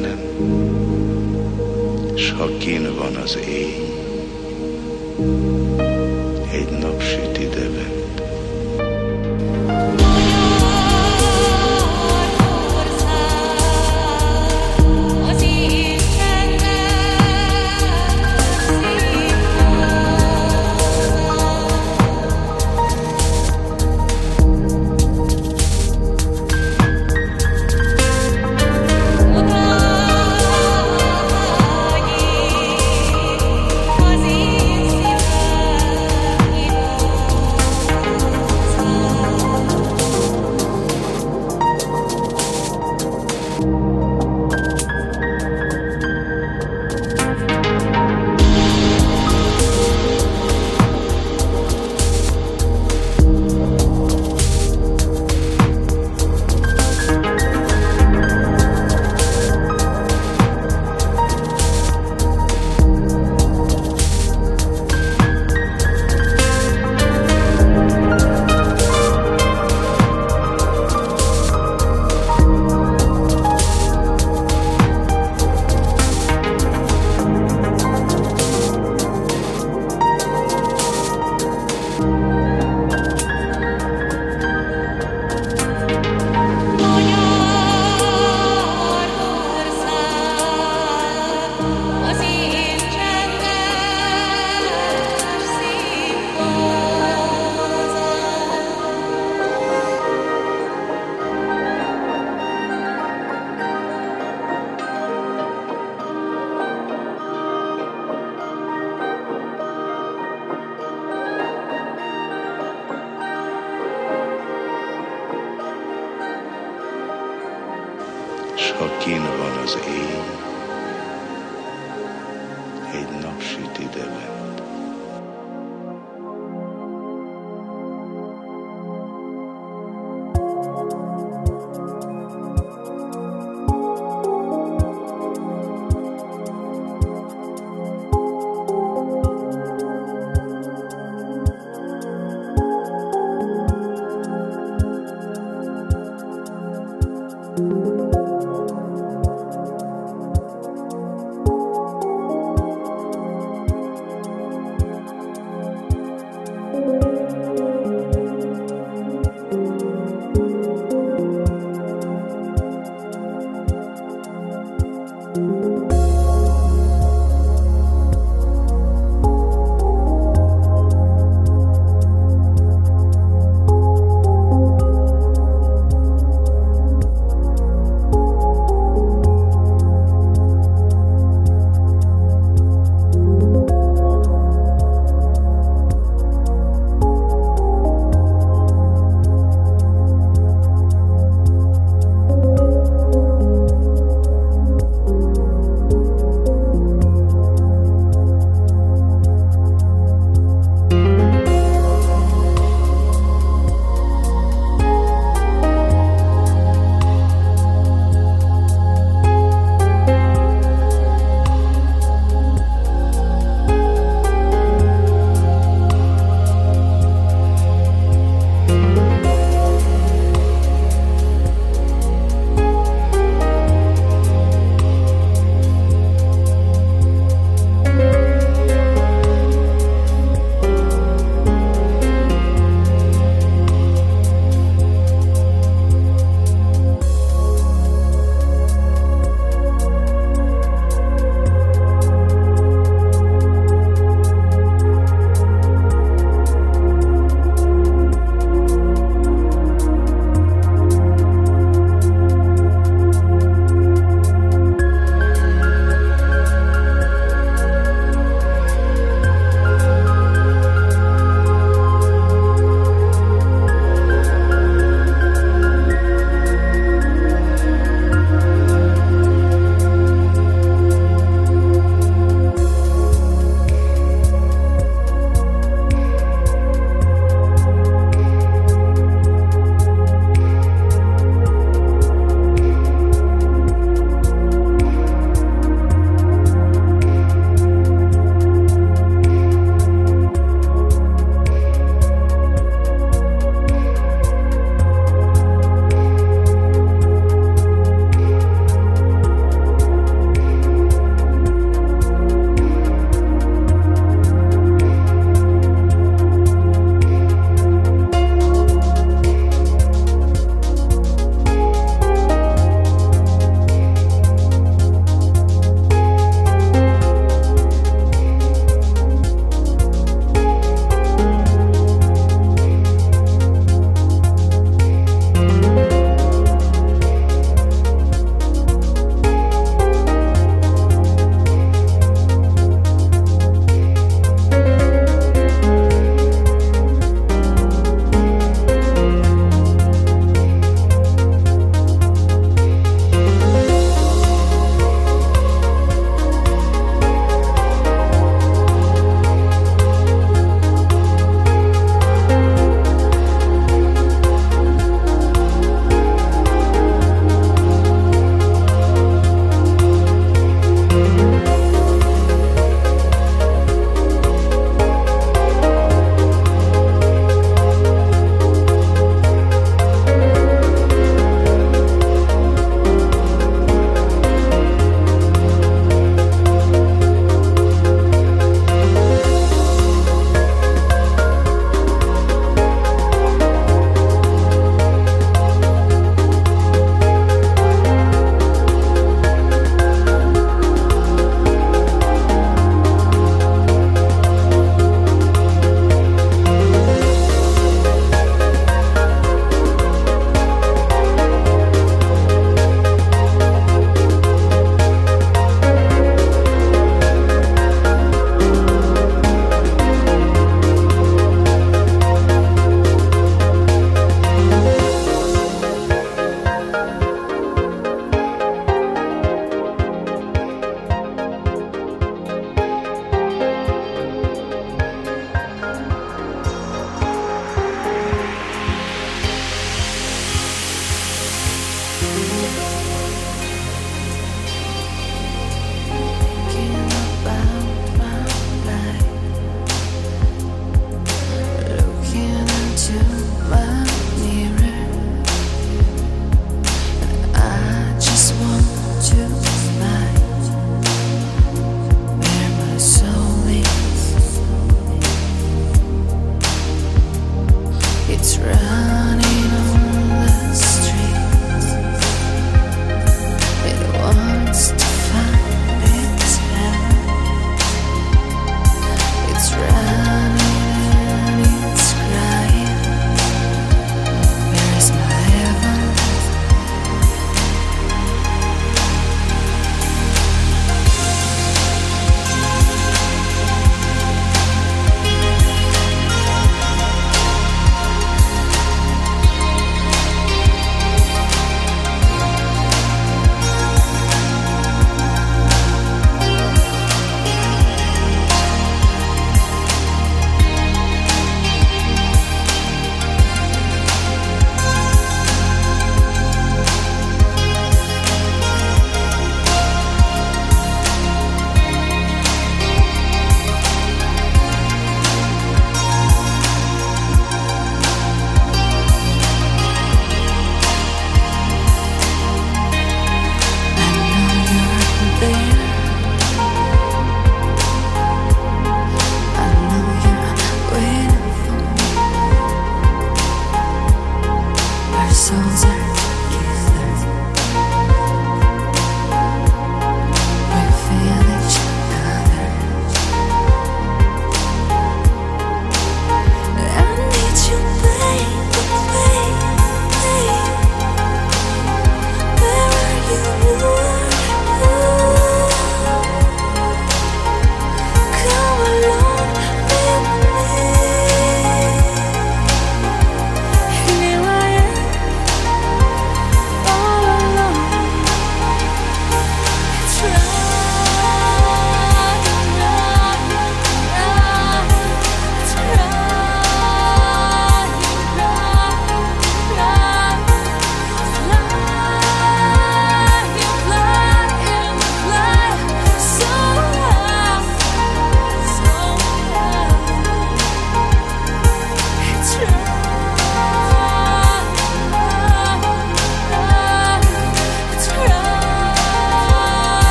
bennem, s ha kín van az éj, egy nap süt ide.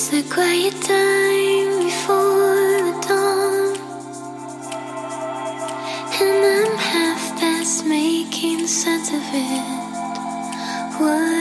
It's the quiet time before the dawn, and I'm half past making sense of it. What